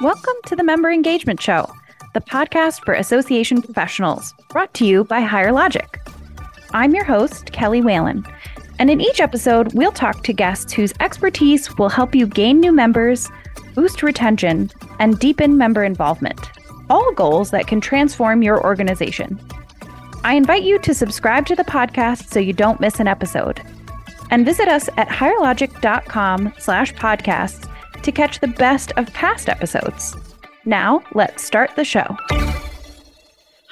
Welcome to the Member Engagement Show, the podcast for association professionals, brought to you by Higher Logic. I'm your host, Kelly Whalen, and in each episode, we'll talk to guests whose expertise will help you gain new members, boost retention, and deepen member involvement. All goals that can transform your organization. I invite you to subscribe to the podcast so you don't miss an episode. And visit us at higherlogic.com slash podcasts to catch the best of past episodes. Now, let's start the show.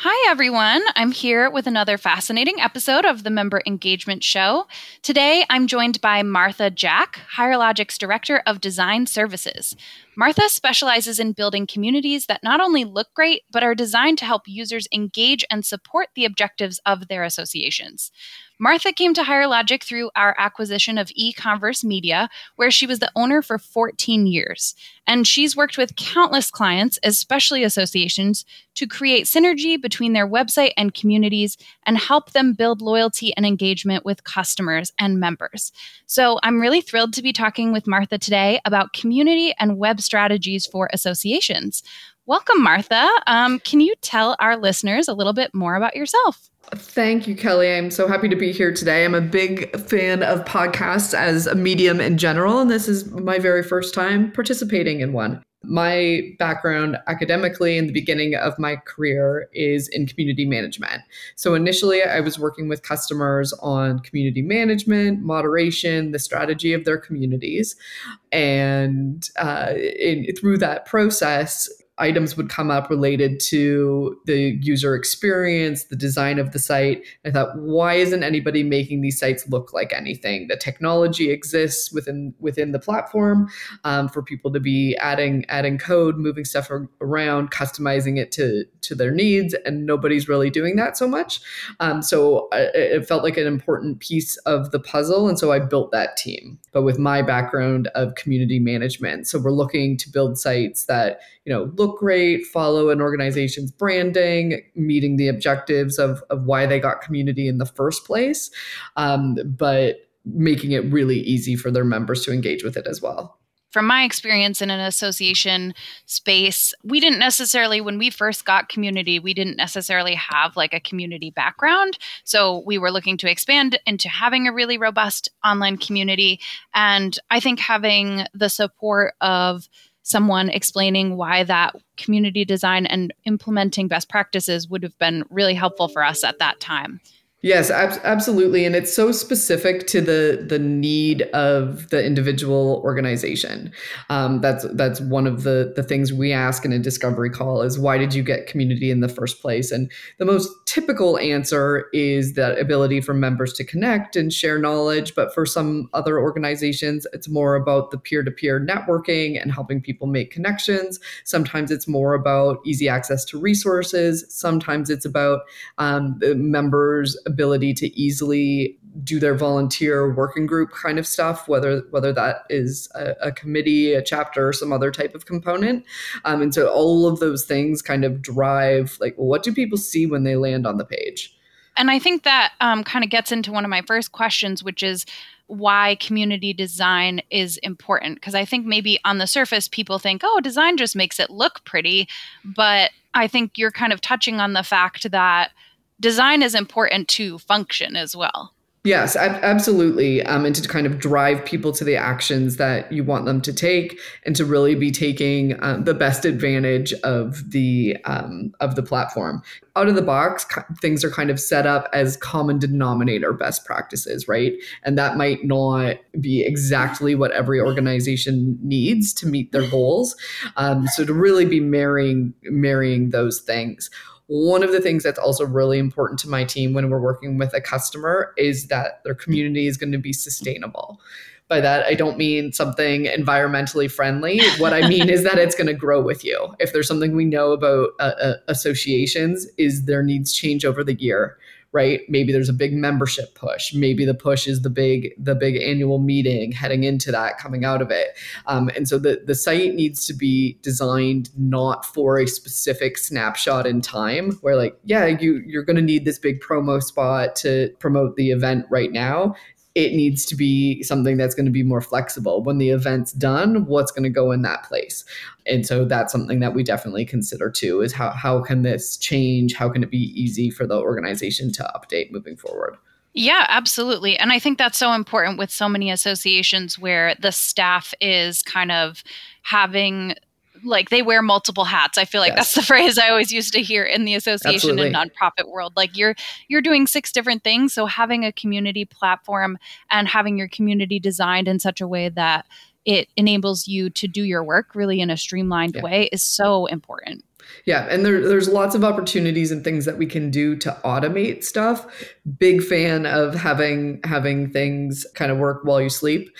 Hi, everyone. I'm here with another fascinating episode of the Member Engagement Show. Today, I'm joined by Martha Jack, Higher Logic's Director of Design Services. Martha specializes in building communities that not only look great, but are designed to help users engage and support the objectives of their associations. Martha came to Higher Logic through our acquisition of eConverse Media, where she was the owner for 14 years. And she's worked with countless clients, especially associations, to create synergy between their website and communities and help them build loyalty and engagement with customers and members. So I'm really thrilled to be talking with Martha today about community and web strategies for associations. Welcome, Martha. Um, can you tell our listeners a little bit more about yourself? Thank you, Kelly. I'm so happy to be here today. I'm a big fan of podcasts as a medium in general, and this is my very first time participating in one. My background academically in the beginning of my career is in community management. So initially, I was working with customers on community management, moderation, the strategy of their communities. And uh, in, through that process, items would come up related to the user experience, the design of the site. I thought, why isn't anybody making these sites look like anything? The technology exists within within the platform um, for people to be adding adding code, moving stuff around, customizing it to to their needs, and nobody's really doing that so much. Um, so I, it felt like an important piece of the puzzle, and so I built that team. But with my background of community management, so we're looking to build sites that you know look great, follow an organization's branding, meeting the objectives of, of why they got community in the first place, um, but making it really easy for their members to engage with it as well from my experience in an association space, we didn't necessarily, when we first got community, we didn't necessarily have like a community background. So we were looking to expand into having a really robust online community. And I think having the support of someone explaining why that community design and implementing best practices would have been really helpful for us at that time. Yes, ab- absolutely, and it's so specific to the the need of the individual organization. Um, that's that's one of the the things we ask in a discovery call is why did you get community in the first place? And the most typical answer is that ability for members to connect and share knowledge. But for some other organizations, it's more about the peer to peer networking and helping people make connections. Sometimes it's more about easy access to resources. Sometimes it's about um, members ability to easily do their volunteer working group kind of stuff, whether whether that is a, a committee, a chapter, or some other type of component. Um, and so all of those things kind of drive like, what do people see when they land on the page? And I think that um, kind of gets into one of my first questions, which is why community design is important. Because I think maybe on the surface, people think, oh, design just makes it look pretty. But I think you're kind of touching on the fact that design is important to function as well. Yes, absolutely. Um, and to kind of drive people to the actions that you want them to take, and to really be taking um, the best advantage of the um, of the platform. Out of the box, things are kind of set up as common denominator best practices, right? And that might not be exactly what every organization needs to meet their goals. Um, so to really be marrying marrying those things one of the things that's also really important to my team when we're working with a customer is that their community is going to be sustainable. By that, I don't mean something environmentally friendly. What I mean is that it's going to grow with you. If there's something we know about uh, uh, associations, is their needs change over the year right? Maybe there's a big membership push. Maybe the push is the big the big annual meeting heading into that coming out of it. Um, and so the the site needs to be designed not for a specific snapshot in time where like yeah you you're going to need this big promo spot to promote the event right now it needs to be something that's going to be more flexible. When the event's done, what's going to go in that place? And so that's something that we definitely consider too is how, how can this change? How can it be easy for the organization to update moving forward? Yeah, absolutely. And I think that's so important with so many associations where the staff is kind of having like they wear multiple hats. I feel like yes. that's the phrase I always used to hear in the association Absolutely. and nonprofit world. Like you're you're doing six different things, so having a community platform and having your community designed in such a way that it enables you to do your work really in a streamlined yeah. way is so important. Yeah, and there, there's lots of opportunities and things that we can do to automate stuff. Big fan of having having things kind of work while you sleep.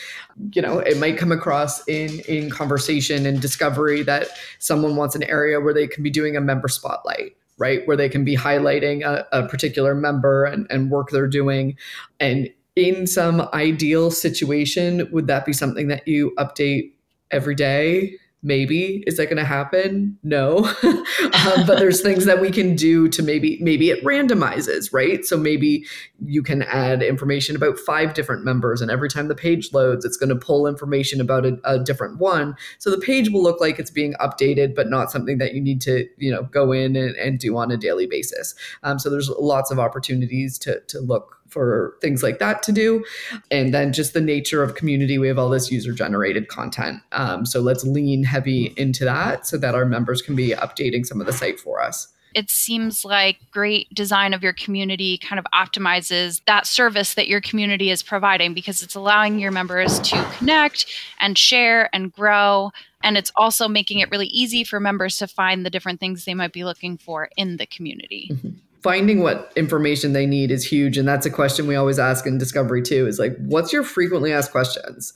You know, it might come across in in conversation and discovery that someone wants an area where they can be doing a member spotlight right where they can be highlighting a, a particular member and, and work they're doing and in some ideal situation would that be something that you update every day maybe is that going to happen? No. Um, but there's things that we can do to maybe maybe it randomizes right? So maybe you can add information about five different members and every time the page loads it's going to pull information about a, a, different one. So the page will look like it's being updated but not something that you need to you know go in and, and do on a daily basis. Um, so there's lots of opportunities to to look for things like that to do. And then just the nature of community, we have all this user generated content. Um, so let's lean heavy into that so that our members can be updating some of the site for us it seems like great design of your community kind of optimizes that service that your community is providing because it's allowing your members to connect and share and grow and it's also making it really easy for members to find the different things they might be looking for in the community mm-hmm finding what information they need is huge and that's a question we always ask in discovery too is like what's your frequently asked questions?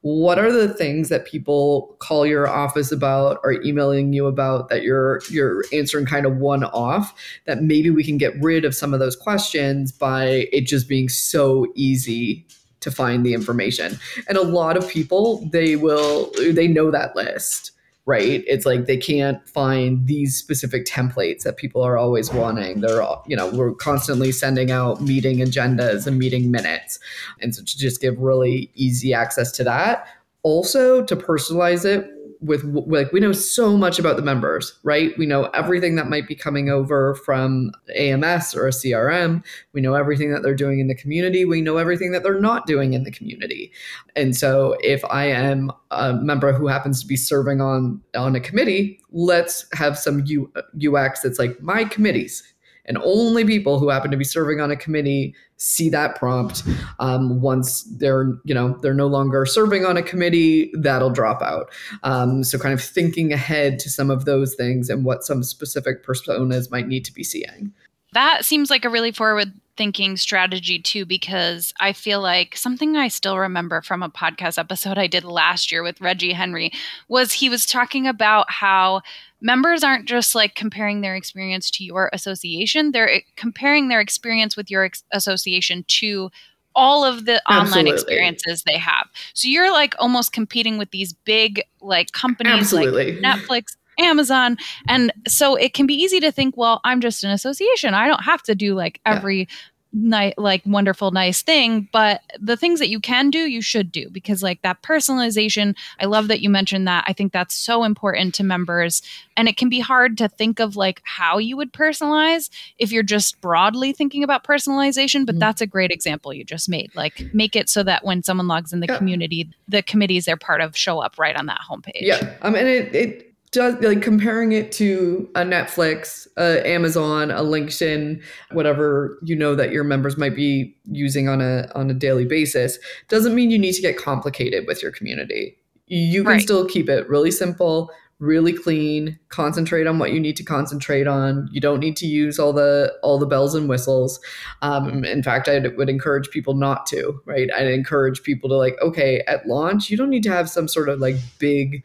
What are the things that people call your office about or emailing you about that you're you're answering kind of one off that maybe we can get rid of some of those questions by it just being so easy to find the information? And a lot of people they will they know that list right? It's like they can't find these specific templates that people are always wanting. They're all you know we're constantly sending out meeting agendas and meeting minutes. And so to just give really easy access to that. Also to personalize it with like we know so much about the members, right? We know everything that might be coming over from AMS or a CRM. We know everything that they're doing in the community. We know everything that they're not doing in the community. And so if I am a member who happens to be serving on on a committee, let's have some U, UX that's like my committees and only people who happen to be serving on a committee see that prompt um, once they're you know they're no longer serving on a committee that'll drop out. Um, so kind of thinking ahead to some of those things and what some specific personas might need to be seeing. That seems like a really forward thinking strategy too because i feel like something i still remember from a podcast episode i did last year with reggie henry was he was talking about how members aren't just like comparing their experience to your association, they're eh, comparing their experience with your ex- association to all of the Absolutely. online experiences they have. So you're like almost competing with these big like companies Absolutely. like Netflix, Amazon. And so it can be easy to think, well, I'm just an association. I don't have to do like every yeah like wonderful nice thing but the things that you can do you should do because like that personalization i love that you mentioned that i think that's so important to members and it can be hard to think of like how you would personalize if you're just broadly thinking about personalization but mm-hmm. that's a great example you just made like make it so that when someone logs in the yeah. community the committees they're part of show up right on that homepage yeah um, and it, it does like comparing it to a Netflix, a Amazon, a LinkedIn, whatever you know that your members might be using on a on a daily basis, doesn't mean you need to get complicated with your community. You can right. still keep it really simple, really clean, concentrate on what you need to concentrate on. You don't need to use all the all the bells and whistles. Um, in fact, I would encourage people not to. Right, I'd encourage people to like, okay, at launch, you don't need to have some sort of like big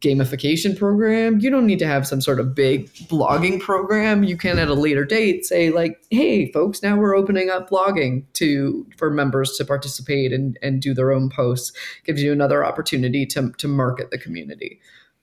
gamification program. You don't need to have some sort of big blogging program. You can at a later date say like, "Hey, folks, now we're opening up blogging to for members to participate and and do their own posts." Gives you another opportunity to to market the community.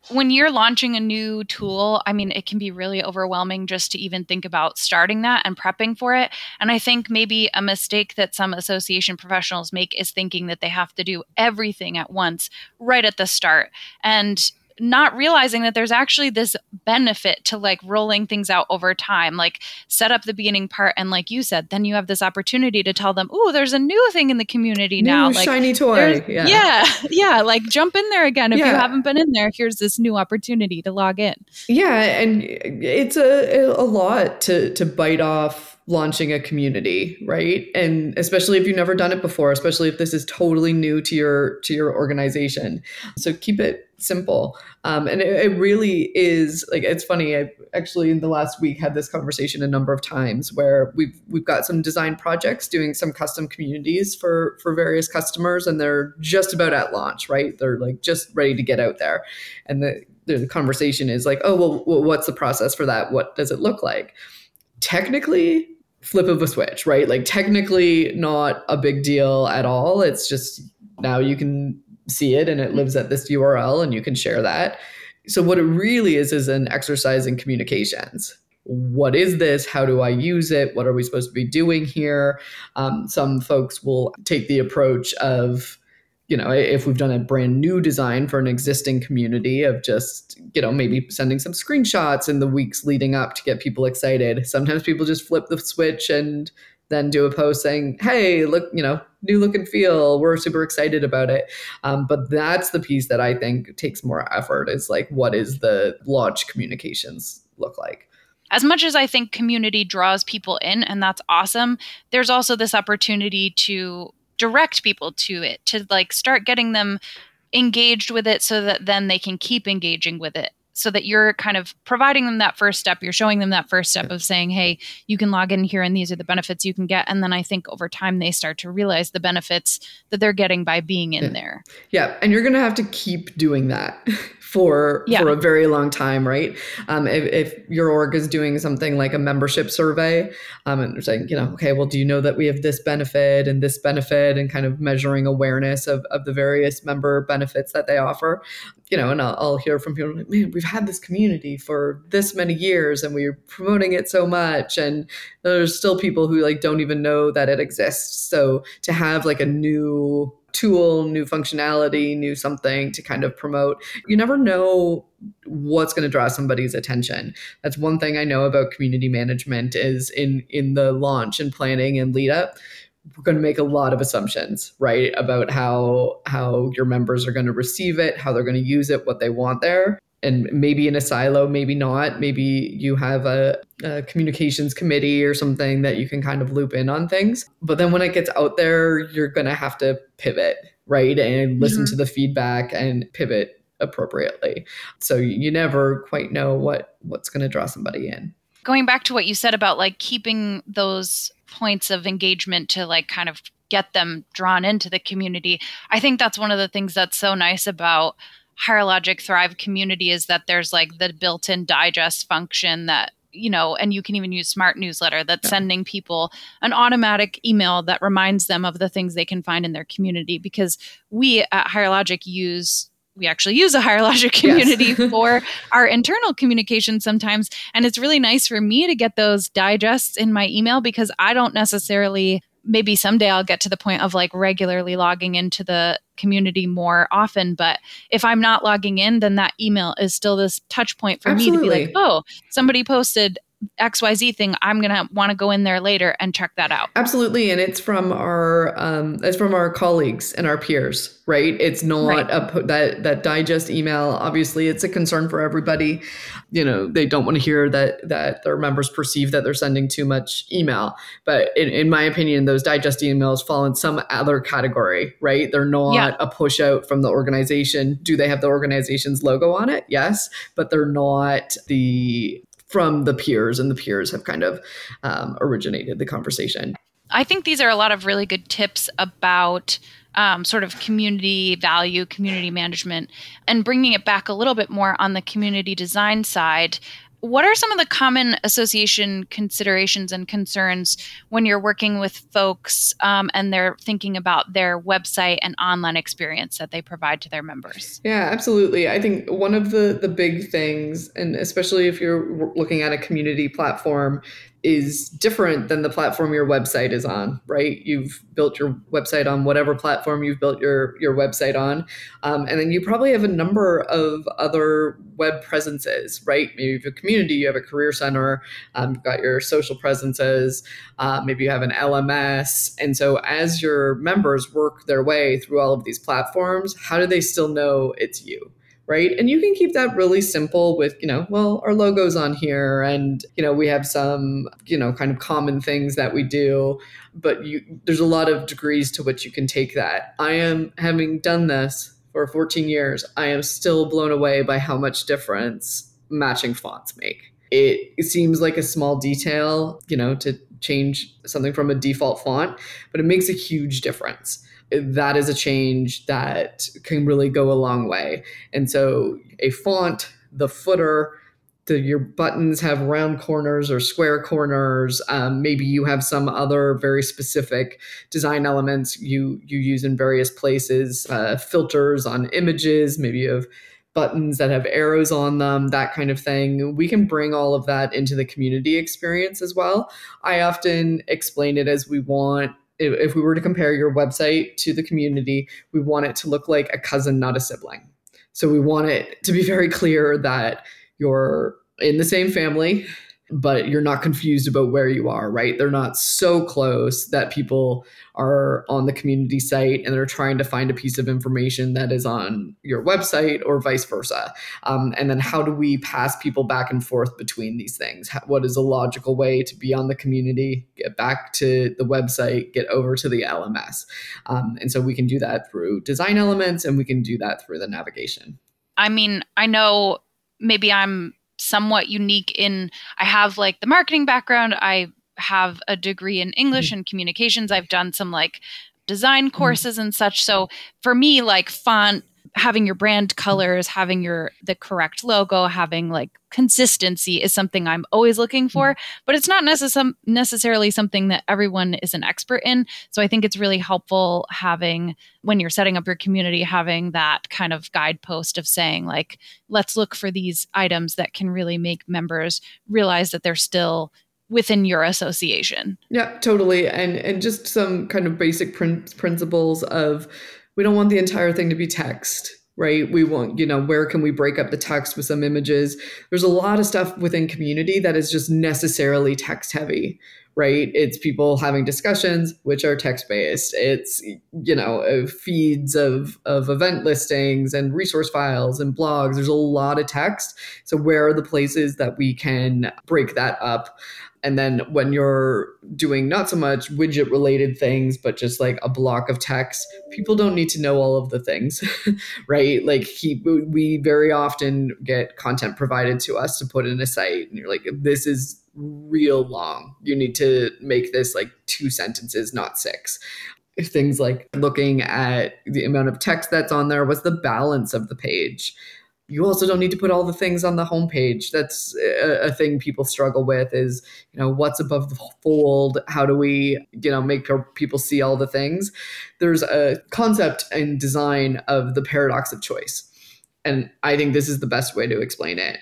when you're launching a new tool, I mean, it can be really overwhelming just to even think about starting that and prepping for it. And I think maybe a mistake that some association professionals make is thinking that they have to do everything at once right at the start. And not realizing that there's actually this benefit to like rolling things out over time like set up the beginning part and like you said then you have this opportunity to tell them oh there's a new thing in the community new now like shiny toy yeah. yeah yeah like jump in there again if yeah. you haven't been in there here's this new opportunity to log in yeah and it's a a lot to to bite off launching a community right? And especially if you've never done it before especially if this is totally new to your to your organization. So keep it simple. Um, and it, it, really is like it's funny i actually in the last week had this conversation a number of times where we've we've got some design projects doing some custom communities for for various customers and they're just about at launch right? They're like just ready to get out there. And the the conversation is like oh well what's the process for that? What does it look like? Technically flip of a switch, right? Like technically not a big deal at all. It's just now you can see it and it lives at this URL and you can share that. So what it really is is an exercise in communications. What is this? How do I use it? What are we supposed to be doing here? Um, some folks will take the approach of you know, if we've done a brand new design for an existing community of just, you know, maybe sending some screenshots in the weeks leading up to get people excited. Sometimes people just flip the switch and then do a post saying, hey, look, you know, new look and feel. We're super excited about it. Um, but that's the piece that I think takes more effort is like, what is the launch communications look like? as much as I think community draws people in, and that's awesome, there's also this opportunity to direct people to it to like start getting them engaged with it so that then they can keep engaging with it. So that you're kind of providing them that first step you're showing them that first step of saying hey you can log in here and these are the benefits you can get. And then i think over time they start to realize the benefits that they're getting by being in yeah. there. Yeah and you're going to have to keep doing that for yeah. for a very long time, right? Um, if, if, your org is doing something like a membership survey, um, and they're saying, you know, okay, well, do you know that we have this benefit and this benefit, and kind of measuring awareness of of the various member benefits that they offer, you know, and I'll, I'll hear from people like, man, we've had this community for this many years, and we're promoting it so much, and there's still people who like don't even know that it exists. So to have like a new tool, new functionality, new something to kind of promote. You never know what's going to draw somebody's attention. That's one thing I know about community management is in in the launch and planning and lead up we're going to make a lot of assumptions right about how how your members are going to receive it how they're going to use it what they want there and maybe in a silo, maybe not. Maybe you have a, a, communications committee or something that you can kind of loop in on things. But then when it gets out there, you're going to have to pivot, right? And listen mm-hmm. to the feedback and pivot appropriately. So you never quite know what what's going to draw somebody in. Going back to what you said about like keeping those points of engagement to like kind of get them drawn into the community. I think that's one of the things that's so nice about Higher Logic Thrive community is that there's like the built-in digest function that you know, and you can even use smart newsletter that's yeah. sending people an automatic email that reminds them of the things they can find in their community. Because we at Higher Logic use we actually use a Higher Logic community yes. for our internal communication sometimes. And it's really nice for me to get those digests in my email because I don't necessarily maybe someday I'll get to the point of like regularly logging into the community more often. But if I'm not logging in, then that email is still this touch point for Absolutely. me to be like, oh, somebody posted XYZ thing, I'm gonna want to go in there later and check that out. Absolutely. And it's from our um it's from our colleagues and our peers, right? It's not right. a that that digest email. Obviously it's a concern for everybody. You know, they don't want to hear that that their members perceive that they're sending too much email. But in, in my opinion, those digest emails fall in some other category, right? They're not yeah. a push out from the organization. Do they have the organization's logo on it? Yes, but they're not the from the peers, and the peers have kind of um, originated the conversation. I think these are a lot of really good tips about um, sort of community value, community management, and bringing it back a little bit more on the community design side. What are some of the common association considerations and concerns when you're working with folks um, and they're thinking about their website and online experience that they provide to their members? Yeah, absolutely. I think one of the the big things, and especially if you're looking at a community platform, is different than the platform your website is on, right? You've built your website on whatever platform you've built your your website on, um, and then you probably have a number of other web presences, right? Maybe you have a community, you have a career center, um, you've got your social presences, uh, maybe you have an LMS, and so as your members work their way through all of these platforms, how do they still know it's you? Right? And you can keep that really simple with, you know, well, our logo's on here and, you know, we have some, you know, kind of common things that we do, but you there's a lot of degrees to which you can take that. I am having done this for 14 years, I am still blown away by how much difference matching fonts make. It, it seems like a small detail, you know, to change something from a default font, but it makes a huge difference that is a change that can really go a long way. And so a font, the footer, the, your buttons have round corners or square corners. Um, maybe you have some other very specific design elements you you use in various places. Uh, filters on images. Maybe you have buttons that have arrows on them, that kind of thing. We can bring all of that into the community experience as well. I often explain it as we want if, we were to compare your website to the community, we want it to look like a cousin, not a sibling. So we want it to be very clear that you're in the same family, but you're not confused about where you are, right? They're not so close that people are on the community site and they're trying to find a piece of information that is on your website or vice versa. Um, and then how do we pass people back and forth between these things? How, what is a logical way to be on the community, get back to the website, get over to the LMS? Um, and so we can do that through design elements and we can do that through the navigation. I mean, I know maybe I'm somewhat unique in I have like the marketing background. I have a degree in English mm-hmm. and communications. I've done some like design mm-hmm. courses and such. So for me, like font having your brand colors, having your the correct logo, having like consistency is something I'm always looking for, mm-hmm. but it's not necess- necessarily something that everyone is an expert in. So I think it's really helpful having when you're setting up your community having that kind of guidepost of saying like let's look for these items that can really make members realize that they're still within your association. Yeah, totally. And and just some kind of basic prin- principles of we don't want the entire thing to be text right? We want you know where can we break up the text with some images? There's a lot of stuff within community that is just necessarily text heavy right? It's people having discussions which are text based it's you know uh, feeds of of event listings and resource files and blogs. There's a lot of text. So where are the places that we can break that up? And then when you're doing not so much widget related things, but just like a block of text, people don't need to know all of the things, right? Like he, we very often get content provided to us to put in a site, and you're like, this is real long. You need to make this like two sentences, not six things like looking at the amount of text that's on there what's the balance of the page you also don't need to put all the things on the homepage. That's a, a, thing people struggle with is, you know, what's above the fold? How do we, you know, make people see all the things? There's a concept and design of the paradox of choice. And I think this is the best way to explain it.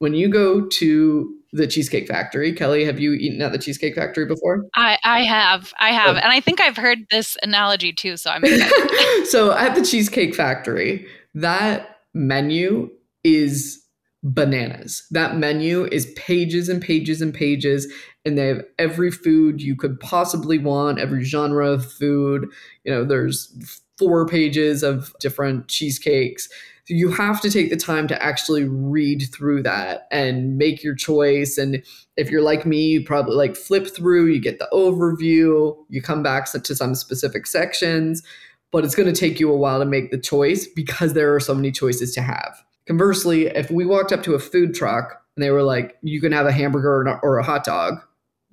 When you go to the Cheesecake Factory, Kelly, have you eaten at the Cheesecake Factory before? I, I have. I have. Oh. And I think I've heard this analogy too. So I'm so at the Cheesecake Factory, that menu is bananas. That menu is pages and pages and pages, and they have every food you could possibly want, every genre of food. You know, there's four pages of different cheesecakes. So you have to take the time to actually read through that and make your choice. And if you're like me, you probably like flip through, you get the overview, you come back to some specific sections but it's going to take you a while to make the choice because there are so many choices to have. Conversely, if we walked up to a food truck and they were like, you can have a hamburger or a hot dog,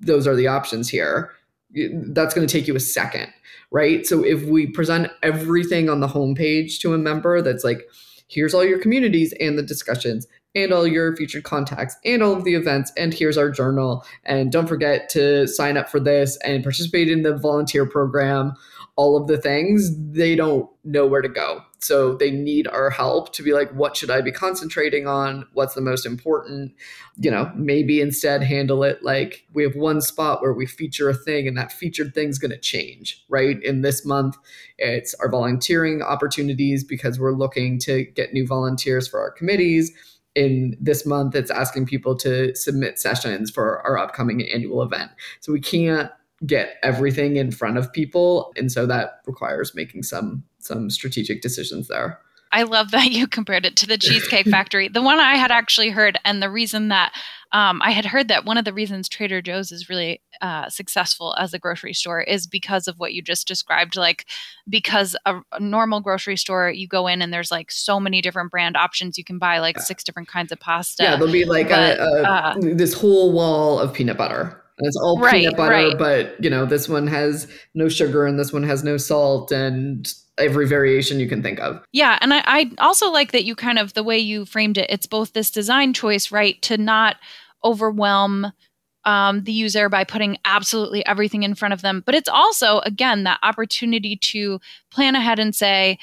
those are the options here. That's going to take you a second, right? So if we present everything on the homepage to a member that's like, here's all your communities and the discussions, and all your featured contacts and all of the events and here's our journal. And don't forget to sign up for this and participate in the volunteer program all of the things they don't know where to go. So they need our help to be like what should i be concentrating on? What's the most important? You know maybe instead handle it like we have one spot where we feature a thing and that featured thing's going to change right? In this month it's our volunteering opportunities because we're looking to get new volunteers for our committees. In this month it's asking people to submit sessions for our upcoming annual event. So we can't get everything in front of people and so that requires making some some strategic decisions there I love that you compared it to the Cheesecake Factory. the one I had actually heard, and the reason that um, I had heard that one of the reasons Trader Joe's is really uh, successful as a grocery store is because of what you just described. Like, because a, a, normal grocery store, you go in and there's like so many different brand options. You can buy like six different kinds of pasta. Yeah, there'll be like but, a, a, uh, this whole wall of peanut butter. And it's all right, peanut butter, right. but you know, this one has no sugar and this one has no salt and every variation you can think of. Yeah. And I, I also like that you kind of, the way you framed it, it's both this design choice, right? To not overwhelm um, the user by putting absolutely everything in front of them. But it's also, again, that opportunity to plan ahead and say,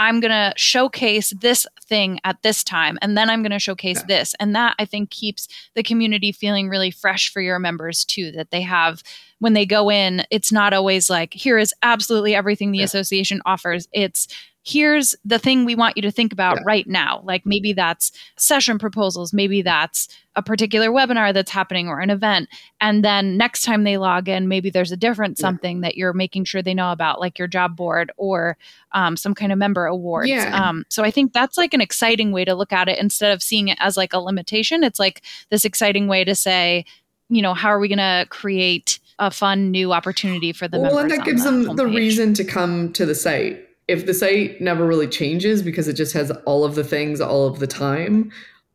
I'm going to showcase this thing at this time, and then I'm going to showcase yeah. this. And that I think keeps the community feeling really fresh for your members too, that they have when they go in, it's not always like, here is absolutely everything the yeah. association offers. It's here's the thing we want you to think about yeah. right now. Like maybe that's session proposals, maybe that's a particular webinar that's happening or an event. And then next time they log in, maybe there's a different yeah. something that you're making sure they know about, like your job board or um, some kind of member awards. Yeah. Um, so I think that's like an exciting way to look at it instead of seeing it as like a limitation. It's like this exciting way to say, you know, how are we going to create a fun new opportunity for the members? well, and that gives the them the reason to come to the site if the site never really changes because it just has all of the things all of the time,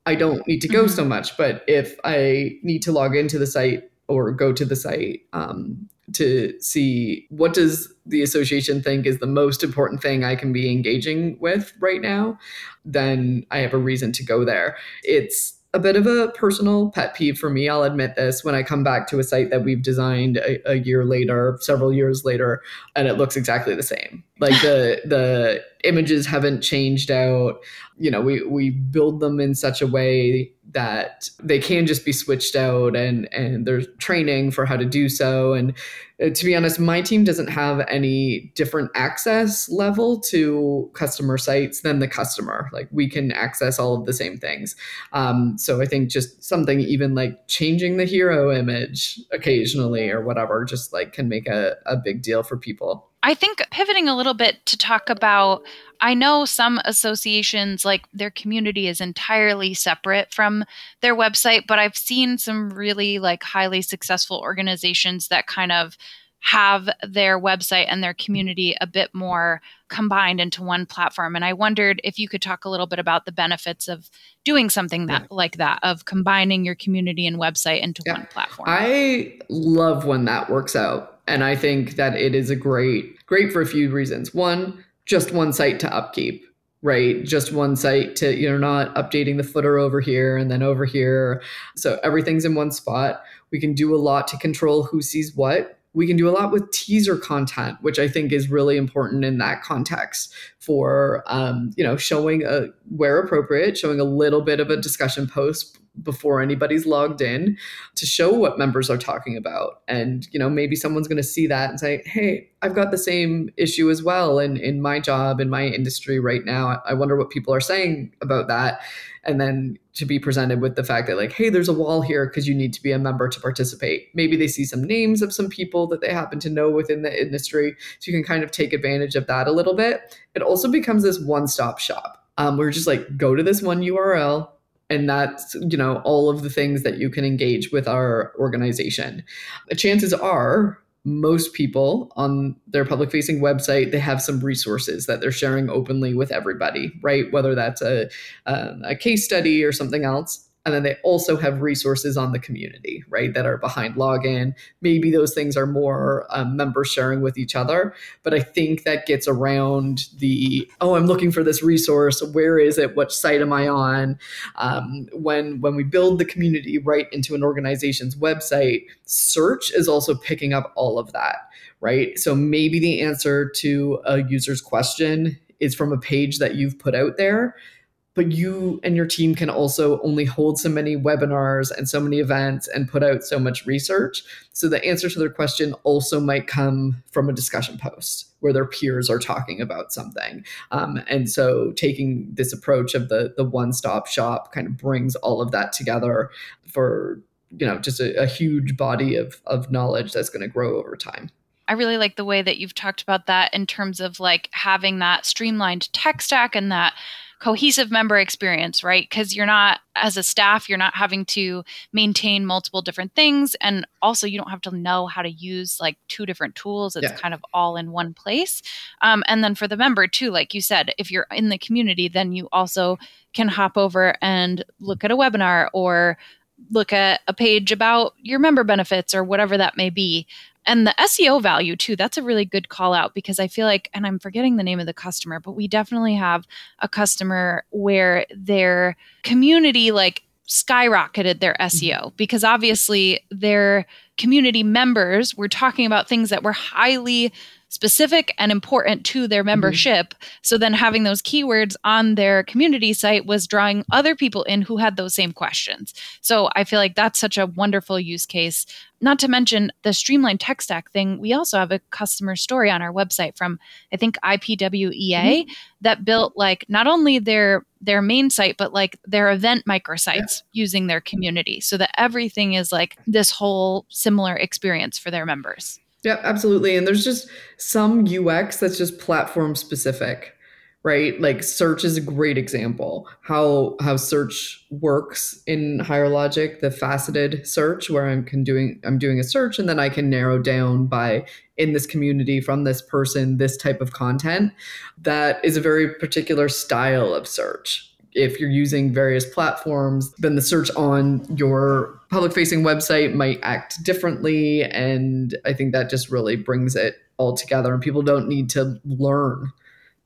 I don't need to go mm-hmm. so much. But if I need to log into the site or go to the site um, to see what does the association think is the most important thing I can be engaging with right now, then I have a reason to go there. It's a bit of a personal pet peeve for me. I'll admit this when I come back to a site that we've designed a, a year later, several years later, and it looks exactly the same. Like the the images haven't changed out. You know, we we build them in such a way that they can just be switched out and and there's training for how to do so. And uh, to be honest my team doesn't have any different access level to customer sites than the customer. Like we can access all of the same things. Um, so i think just something even like changing the hero image occasionally or whatever just like can make a, a big deal for people I think pivoting a little bit to talk about I know some associations like their community is entirely separate from their website, but I've seen some really like highly successful organizations that kind of have their website and their community a bit more combined into one platform and i wondered if you could talk a little bit about the benefits of doing something that yeah. like that of combining your community and website into yeah. one platform i love when that works out and I think that it is a great, great for a few reasons. One, just one site to upkeep, right? Just one site to, you're not updating the footer over here and then over here. So everything's in one spot. We can do a lot to control who sees what. We can do a lot with teaser content, which I think is really important in that context for, um, you know, showing a, where appropriate, showing a little bit of a discussion post before anybody's logged in to show what members are talking about. And you know maybe someone's going to see that and say hey i've got the same issue as well in in my job in my industry right now. I wonder what people are saying about that. And then to be presented with the fact that like hey there's a wall here because you need to be a member to participate. Maybe they see some names of some people that they happen to know within the industry so you can kind of take advantage of that a little bit. It also becomes this one-stop shop um, we're just like go to this one url and that's you know all of the things that you can engage with our organization. The chances are most people on their public facing website they have some resources that they're sharing openly with everybody right? Whether that's a, a, a case study or something else and then they also have resources on the community, right, that are behind login. Maybe those things are more um, members sharing with each other, but I think that gets around the oh, I'm looking for this resource. Where is it? What site am I on? Um, when when we build the community right into an organization's website, search is also picking up all of that, right? So maybe the answer to a user's question is from a page that you've put out there but you and your team can also only hold so many webinars and so many events and put out so much research. So the answer to their question also might come from a discussion post where their peers are talking about something. Um, and so taking this approach of the the one stop shop kind of brings all of that together for you know just a, a huge body of of knowledge that's going to grow over time. I really like the way that you've talked about that in terms of like having that streamlined tech stack and that cohesive member experience, right? Because you're not, as a staff, you're not having to maintain multiple different things. And also, you don't have to know how to use like two different tools. It's yeah. kind of all in one place. Um, and then for the member, too, like you said, if you're in the community, then you also can hop over and look at a webinar or look at a page about your member benefits or whatever that may be and the SEO value too. That's a really good call out because I feel like, and I'm forgetting the name of the customer, but we definitely have a customer where their community like skyrocketed their SEO mm-hmm. because obviously their community members were talking about things that were highly specific and important to their mm-hmm. membership. Mm-hmm. So then having those keywords on their community site was drawing other people in who had those same questions. So I feel like that's such a wonderful use case. Not to mention the streamlined tech stack thing. We also have a customer story on our website from I think IPWEA mm-hmm. that built like not only their their main site but like their event microsites yeah. using their community so that everything is like this whole similar experience for their members. Yeah, absolutely. And there's just some UX that's just platform specific, right? Like search is a great example. How how search works in higher logic, the faceted search where I'm can doing I'm doing a search and then I can narrow down by in this community from this person this type of content. That is a very particular style of search if you're using various platforms, then the search on your public facing website might act differently. And I think that just really brings it all together. And people don't need to learn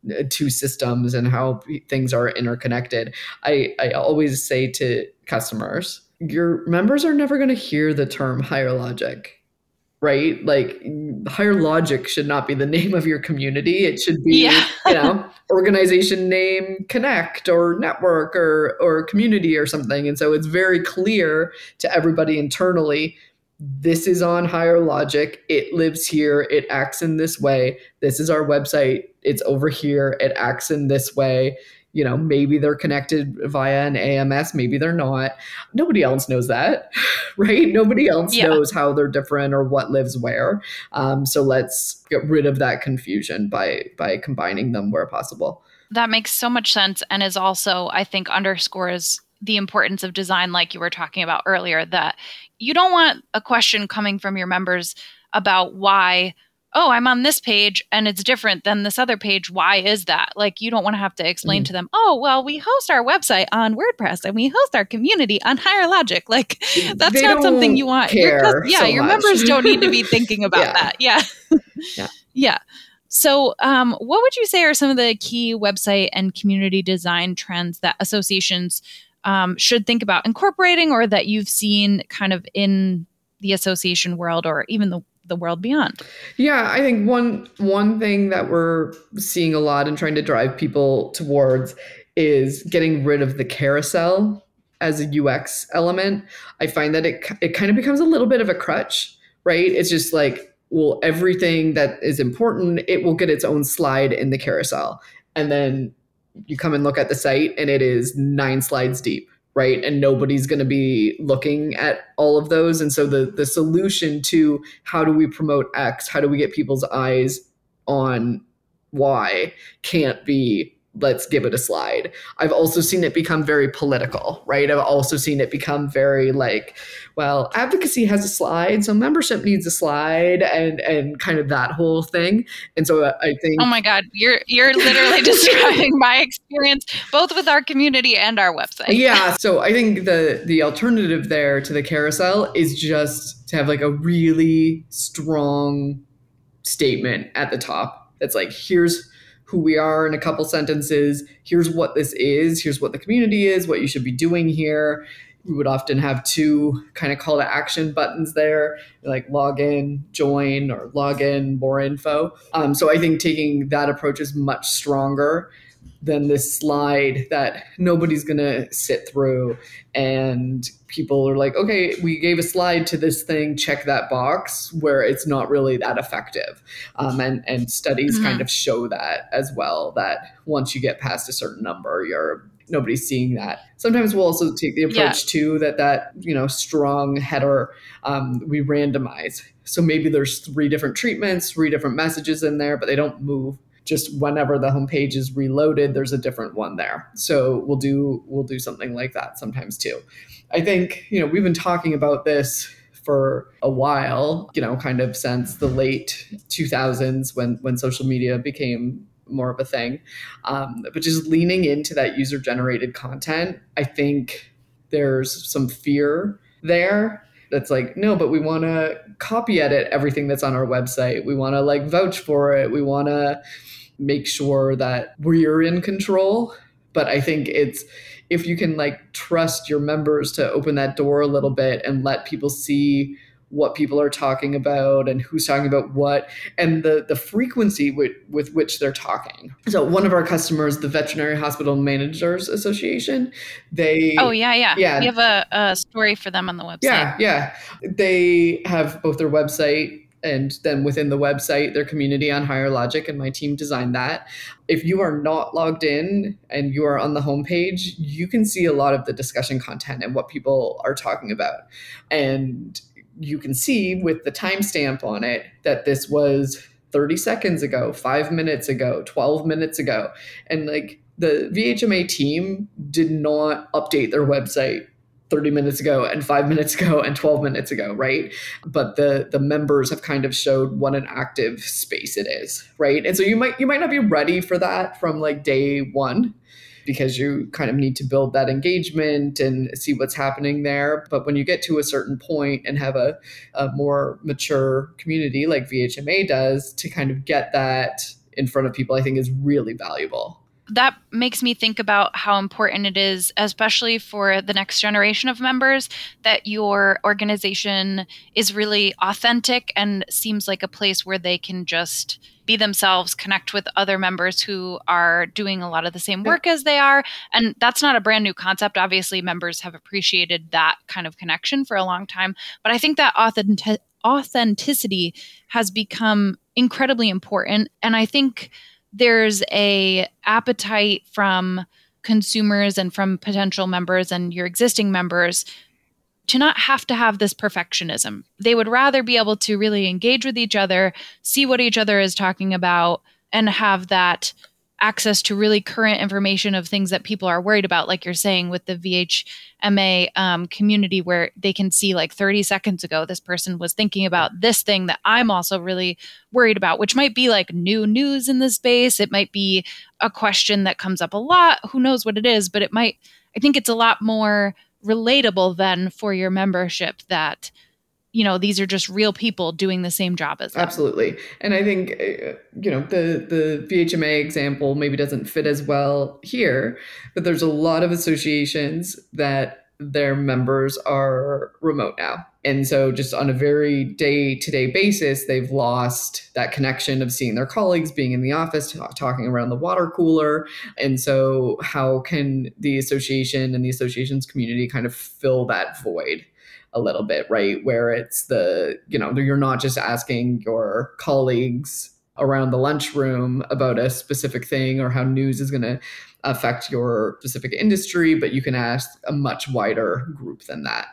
uh, two systems and how things are interconnected. I, I always say to customers, your members are never going to hear the term higher logic right? Like higher logic should not be the name of your community. It should be, yeah. you know, organization name connect or network or or community or something. And so it's very clear to everybody internally this is on higher logic. It lives here. It acts in this way. This is our website. It's over here. It acts in this way you know maybe they're connected via an AMS maybe they're not. Nobody else knows that right? Nobody else yeah. knows how they're different or what lives where. Um, so let's get rid of that confusion by by combining them where possible. That makes so much sense and is also i think underscores the importance of design like you were talking about earlier that you don't want a question coming from your members about why oh, I'm on this page and it's different than this other page. Why is that? Like, you don't want to have to explain mm. to them, oh, well, we host our website on WordPress and we host our community on Higher Logic. Like, that's they not something you want. Care yeah, so your much. members don't need to be thinking about yeah. that. Yeah. yeah. Yeah. So, um, what would you say are some of the key website and community design trends that associations um, should think about incorporating or that you've seen kind of in the association world or even the the world beyond. Yeah, I think one one thing that we're seeing a lot and trying to drive people towards is getting rid of the carousel as a UX element. I find that it it kind of becomes a little bit of a crutch, right? It's just like, well, everything that is important, it will get its own slide in the carousel. And then you come and look at the site and it is nine slides deep right? And nobody's going to be looking at all of those. And so the the solution to how do we promote x how do we get people's eyes on y can't be let's give it a slide. I've also seen it become very political, right? I've also seen it become very like, well, advocacy has a slide, so membership needs a slide, and and kind of that whole thing. And so uh, I think, oh my god, you're you're literally describing my experience both with our community and our website. Yeah, so I think the the alternative there to the carousel is just to have like a really strong statement at the top that's like, here's who we are in a couple sentences. Here's what this is. Here's what the community is, what you should be doing here. We would often have two kind of call to action buttons there, like login, join, or login, more info. Um, so I think taking that approach is much stronger than this slide that nobody's going to sit through and people are like okay we gave a slide to this thing check that box where it's not really that effective um, and and studies mm-hmm. kind of show that as well that once you get past a certain number you're nobody's seeing that sometimes we'll also take the approach yeah. too that that you know strong header um, we randomize so maybe there's three different treatments three different messages in there but they don't move just whenever the homepage is reloaded, there's a different one there. So we'll do we'll do something like that sometimes too. I think you know we've been talking about this for a while, you know, kind of since the late 2000s when when social media became more of a thing. Um, but just leaning into that user generated content, I think there's some fear there that's like no but we want to copy edit everything that's on our website we want to like vouch for it we want to make sure that we're in control. But I think it's if you can like trust your members to open that door a little bit and let people see what people are talking about and who's talking about what and the the frequency with, with which they're talking. So one of our customers the veterinary hospital managers association they oh yeah yeah. Yeah. We have a, a story for them on the website. Yeah yeah. They have both their website and then within the website their community on higher logic and my team designed that. If you are not logged in and you are on the homepage you can see a lot of the discussion content and what people are talking about. And you can see with the timestamp on it that this was 30 seconds ago 5 minutes ago 12 minutes ago. And like the VHMA team did not update their website 30 minutes ago and 5 minutes ago and 12 minutes ago right? But the the members have kind of showed what an active space it is right? And so you might you might not be ready for that from like day 1 because you kind of need to build that engagement and see what's happening there. But when you get to a certain point and have a, a more mature community like VHMA does to kind of get that in front of people I think is really valuable that makes me think about how important it is, especially for the next generation of members, that your organization is really authentic and seems like a place where they can just be themselves, connect with other members who are doing a lot of the same work as they are. And that's not a brand new concept. Obviously, members have appreciated that kind of connection for a long time. But I think that authentic- authenticity has become incredibly important. And I think there's a appetite from consumers and from potential members and your existing members to not have to have this perfectionism. They would rather be able to really engage with each other, see what each other is talking about, and have that access to really current information of things that people are worried about, like you're saying with the VHMA um, community, where they can see like 30 seconds ago, this person was thinking about this thing that I'm also really worried about, which might be like new news in the space. It might be a question that comes up a lot. Who knows what it is, but it might, I think it's a lot more relatable than for your membership that you know these are just real people doing the same job as them. absolutely. And i think uh, you know the the vhma example maybe doesn't fit as well here but there's a lot of associations that their members are remote now. And so just on a very day-to-day basis they've lost that connection of seeing their colleagues being in the office talking around the water cooler. And so how can the association and the association's community kind of fill that void a little bit, right? Where it's the, you know, you're not just asking your colleagues around the lunchroom about a specific thing or how news is going to affect your specific industry, but you can ask a much wider group than that.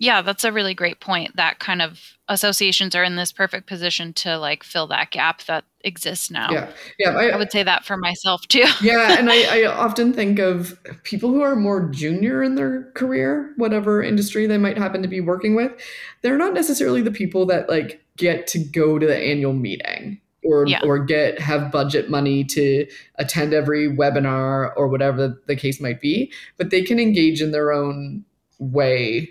Yeah, that's a really great point. That kind of associations are in this perfect position to like fill that gap that exists now. Yeah. Yeah. I, I would say that for myself too. yeah. And I, I often think of people who are more junior in their career, whatever industry they might happen to be working with. They're not necessarily the people that like get to go to the annual meeting or yeah. or get have budget money to attend every webinar or whatever the case might be but they can engage in their own way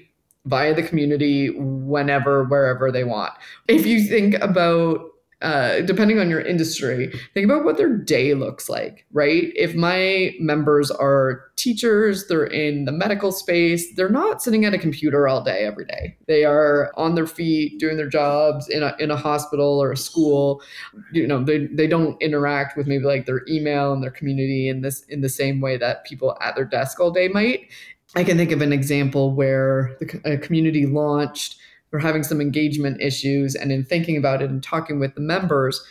via the community whenever, wherever they want. If you think about uh, depending on your industry, think about what their day looks like, right? If my members are teachers, they're in the medical space, they're not sitting at a computer all day, every day. They are on their feet doing their jobs in a, in a hospital or a school. You know, they, they don't interact with maybe like their email and their community in this in the same way that people at their desk all day might. I can think of an example where the community launched, we're having some engagement issues, and in thinking about it and talking with the members,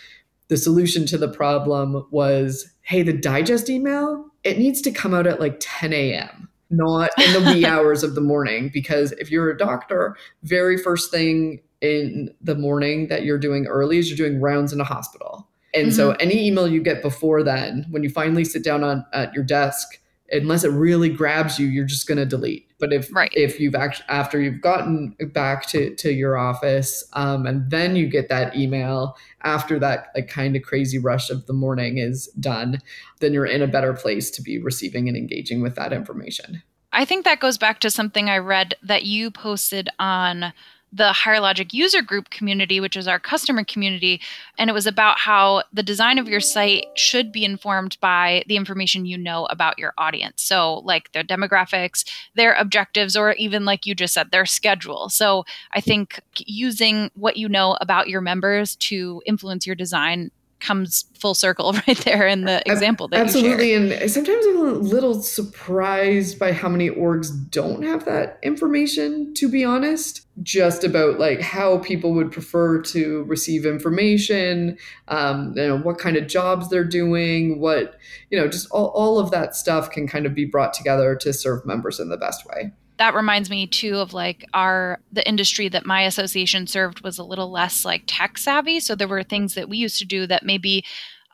the solution to the problem was hey, the digest email, it needs to come out at like 10 a.m., not in the wee hours of the morning. Because if you're a doctor, very first thing in the morning that you're doing early is you're doing rounds in a hospital. And mm-hmm. so any email you get before then, when you finally sit down on at your desk, unless it really grabs you, you're just going to delete. But if right. if you've actually after you've gotten back to to your office, um, and then you get that email after that like kind of crazy rush of the morning is done, then you're in a better place to be receiving and engaging with that information. I think that goes back to something I read that you posted on the Higher Logic user group community, which is our customer community. And it was about how the design of your site should be informed by the information you know about your audience. So, like their demographics, their objectives, or even like you just said, their schedule. So, I think using what you know about your members to influence your design comes full circle right there in the example that absolutely and sometimes i'm a little surprised by how many orgs don't have that information to be honest just about like how people would prefer to receive information um, you know what kind of jobs they're doing what you know just all, all of that stuff can kind of be brought together to serve members in the best way that reminds me too of like our the industry that my association served was a little less like tech savvy. So there were things that we used to do that maybe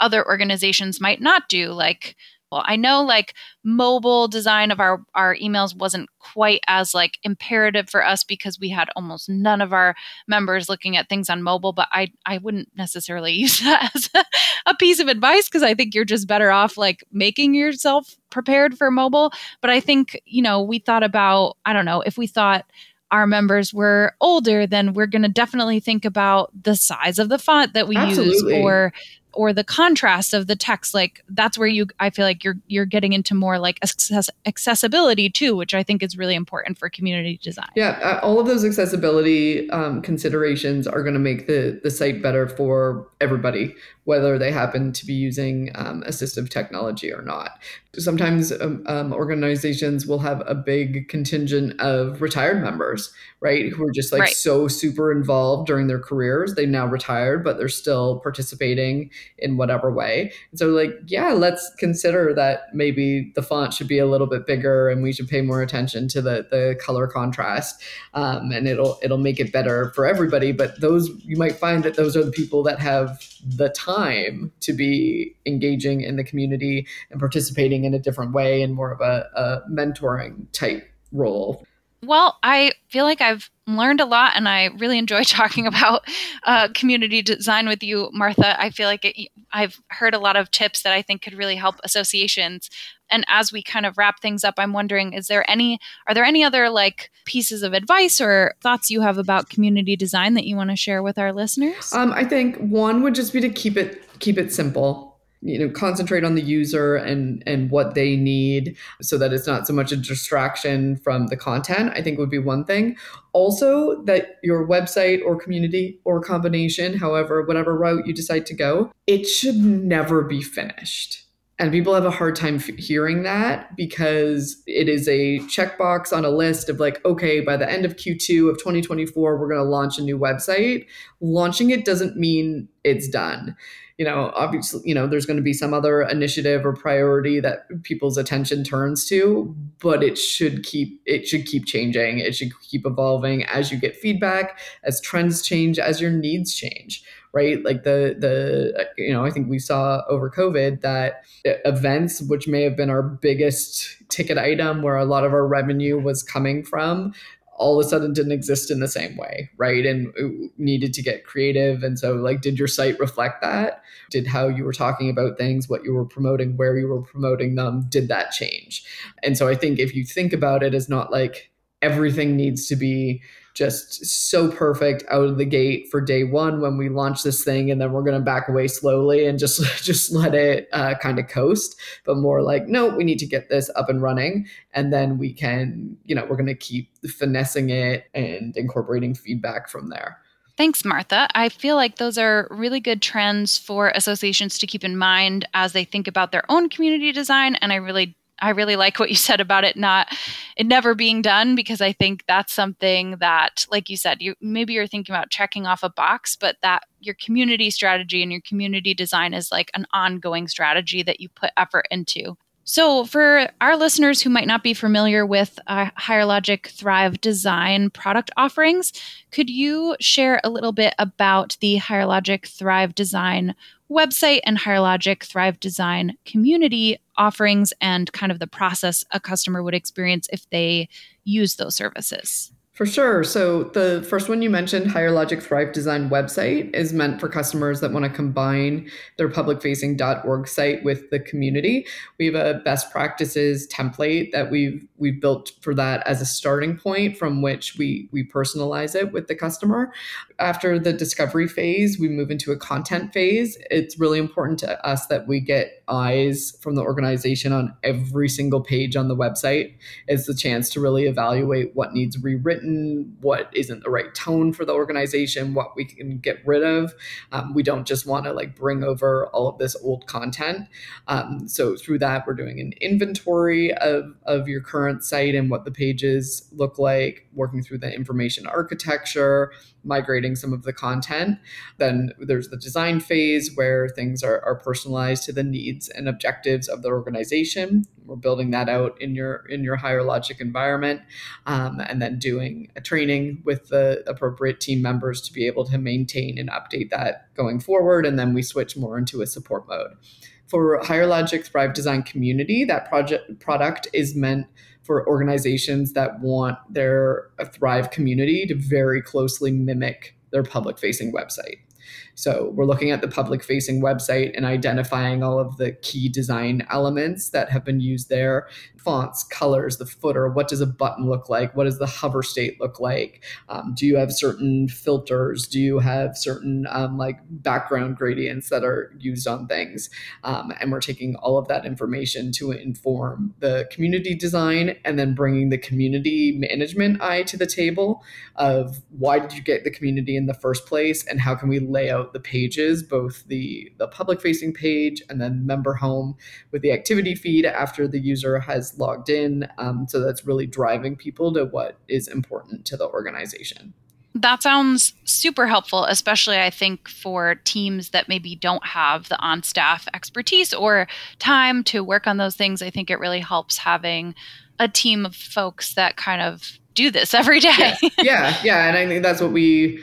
other organizations might not do like I know like mobile design of our our emails wasn't quite as like imperative for us because we had almost none of our members looking at things on mobile, but I I wouldn't necessarily use that as a, a piece of advice because I think you're just better off like making yourself prepared for mobile. But I think, you know, we thought about I don't know, if we thought our members were older, then we're going to definitely think about the size of the font that we Absolutely. use or or the contrast of the text like that's where you i feel like you're you're getting into more like access- accessibility too which i think is really important for community design yeah uh, all of those accessibility um, considerations are going to make the the site better for everybody whether they happen to be using um, assistive technology or not sometimes um, um, organizations will have a big contingent of retired members right who are just like right. so super involved during their careers they've now retired but they're still participating in whatever way and so like yeah let's consider that maybe the font should be a little bit bigger and we should pay more attention to the the color contrast um, and it'll it'll make it better for everybody but those you might find that those are the people that have the time to be engaging in the community and participating in a different way and more of a, a mentoring type role. Well, I feel like I've learned a lot and I really enjoy talking about uh, community design with you, Martha. I feel like it, I've heard a lot of tips that I think could really help associations. And as we kind of wrap things up, I'm wondering is there any, are there any other like pieces of advice or thoughts you have about community design that you want to share with our listeners? Um, I think one would just be to keep it, keep it simple you know concentrate on the user and and what they need so that it's not so much a distraction from the content i think would be one thing. Also that your website or community or combination however whatever route you decide to go it should never be finished. And people have a hard time hearing that because it is a checkbox on a list of like, okay, by the end of Q2 of 2024, we're going to launch a new website. Launching it doesn't mean it's done you know, obviously, you know, there's going to be some other initiative or priority that people's attention turns to, but it should keep it should keep changing. It should keep evolving as you get feedback, as trends change, as your needs change, right? Like the the you know, I think we saw over COVID that events which may have been our biggest ticket item where a lot of our revenue was coming from all of a sudden didn't exist in the same way, right? And needed to get creative. And so, like, did your site reflect that? Did how you were talking about things, what you were promoting, where you were promoting them, did that change? And so, I think if you think about it as not like everything needs to be just so perfect out of the gate for day one when we launch this thing and then we're going to back away slowly and just just let it uh, kind of coast but more like no we need to get this up and running and then we can you know we're going to keep finessing it and incorporating feedback from there Thanks, Martha. I feel like those are really good trends for associations to keep in mind as they think about their own community design. And I really I really like what you said about it not it never being done because I think that's something that like you said you maybe you're thinking about checking off a box but that your community strategy and your community design is like an ongoing strategy that you put effort into. So, for our listeners who might not be familiar with uh, Higher Logic Thrive Design product offerings, could you share a little bit about the Higher Logic Thrive Design website and Higher Logic Thrive Design community offerings and kind of the process a customer would experience if they use those services? For sure. So the first one you mentioned, Higher Logic Thrive Design website, is meant for customers that want to combine their publicfacing.org site with the community. We have a best practices template that we've we've built for that as a starting point from which we we personalize it with the customer. After the discovery phase, we move into a content phase. It's really important to us that we get eyes from the organization on every single page on the website. It's the chance to really evaluate what needs rewritten written, what isn't the right tone for the organization, what we can get rid of. Um, we don't just want to like bring over all of this old content. Um, so through that, we're doing an inventory of, of your current site and what the pages look like, working through the information architecture, migrating some of the content. Then there's the design phase where things are, are personalized to the needs and objectives of the organization. We're building that out in your in your higher logic environment, um, and then doing a training with the appropriate team members to be able to maintain and update that going forward. And then we switch more into a support mode. For Higher Logic Thrive Design Community, that project product is meant for organizations that want their Thrive community to very closely mimic their public facing website. So we're looking at the public facing website and identifying all of the key design elements that have been used there fonts, colors, the footer. What does a button look like? What does the hover state look like? Um, do you have certain filters? Do you have certain um, like background gradients that are used on things? Um, and we're taking all of that information to inform the community design and then bringing the community management eye to the table of why did you get the community in the first place and how can we lay out the pages, both the, the public facing page and then member home with the activity feed after the user has logged in. Um, so that's really driving people to what is important to the organization. That sounds super helpful, especially I think for teams that maybe don't have the on staff expertise or time to work on those things. I think it really helps having a team of folks that kind of do this every day. yeah, yeah, yeah. And I think that's what we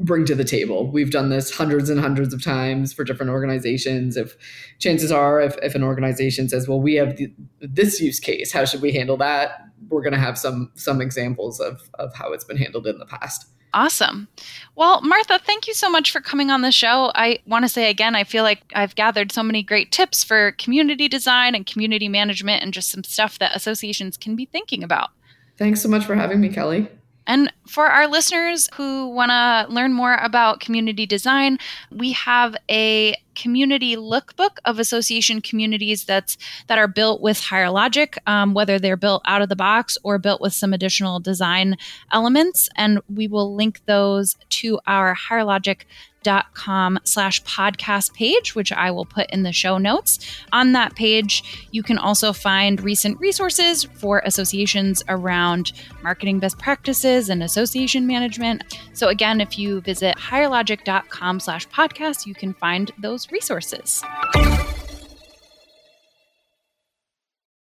bring to the table. We've done this hundreds and hundreds of times for different organizations. If chances are, if, if an organization says, "Well, we have the, this use case, how should we handle that?" We're going to have some some examples of of how it's been handled in the past. Awesome. Well, Martha, thank you so much for coming on the show. I want to say again, I feel like I've gathered so many great tips for community design and community management and just some stuff that associations can be thinking about. Thanks so much for having me, Kelly. And for our listeners who want to learn more about community design, we have a community lookbook of association communities that's that are built with higher logic, um, whether they're built out of the box or built with some additional design elements. And we will link those to our higher logic dot com slash podcast page which i will put in the show notes on that page you can also find recent resources for associations around marketing best practices and association management so again if you visit higherlogic.com slash podcast you can find those resources.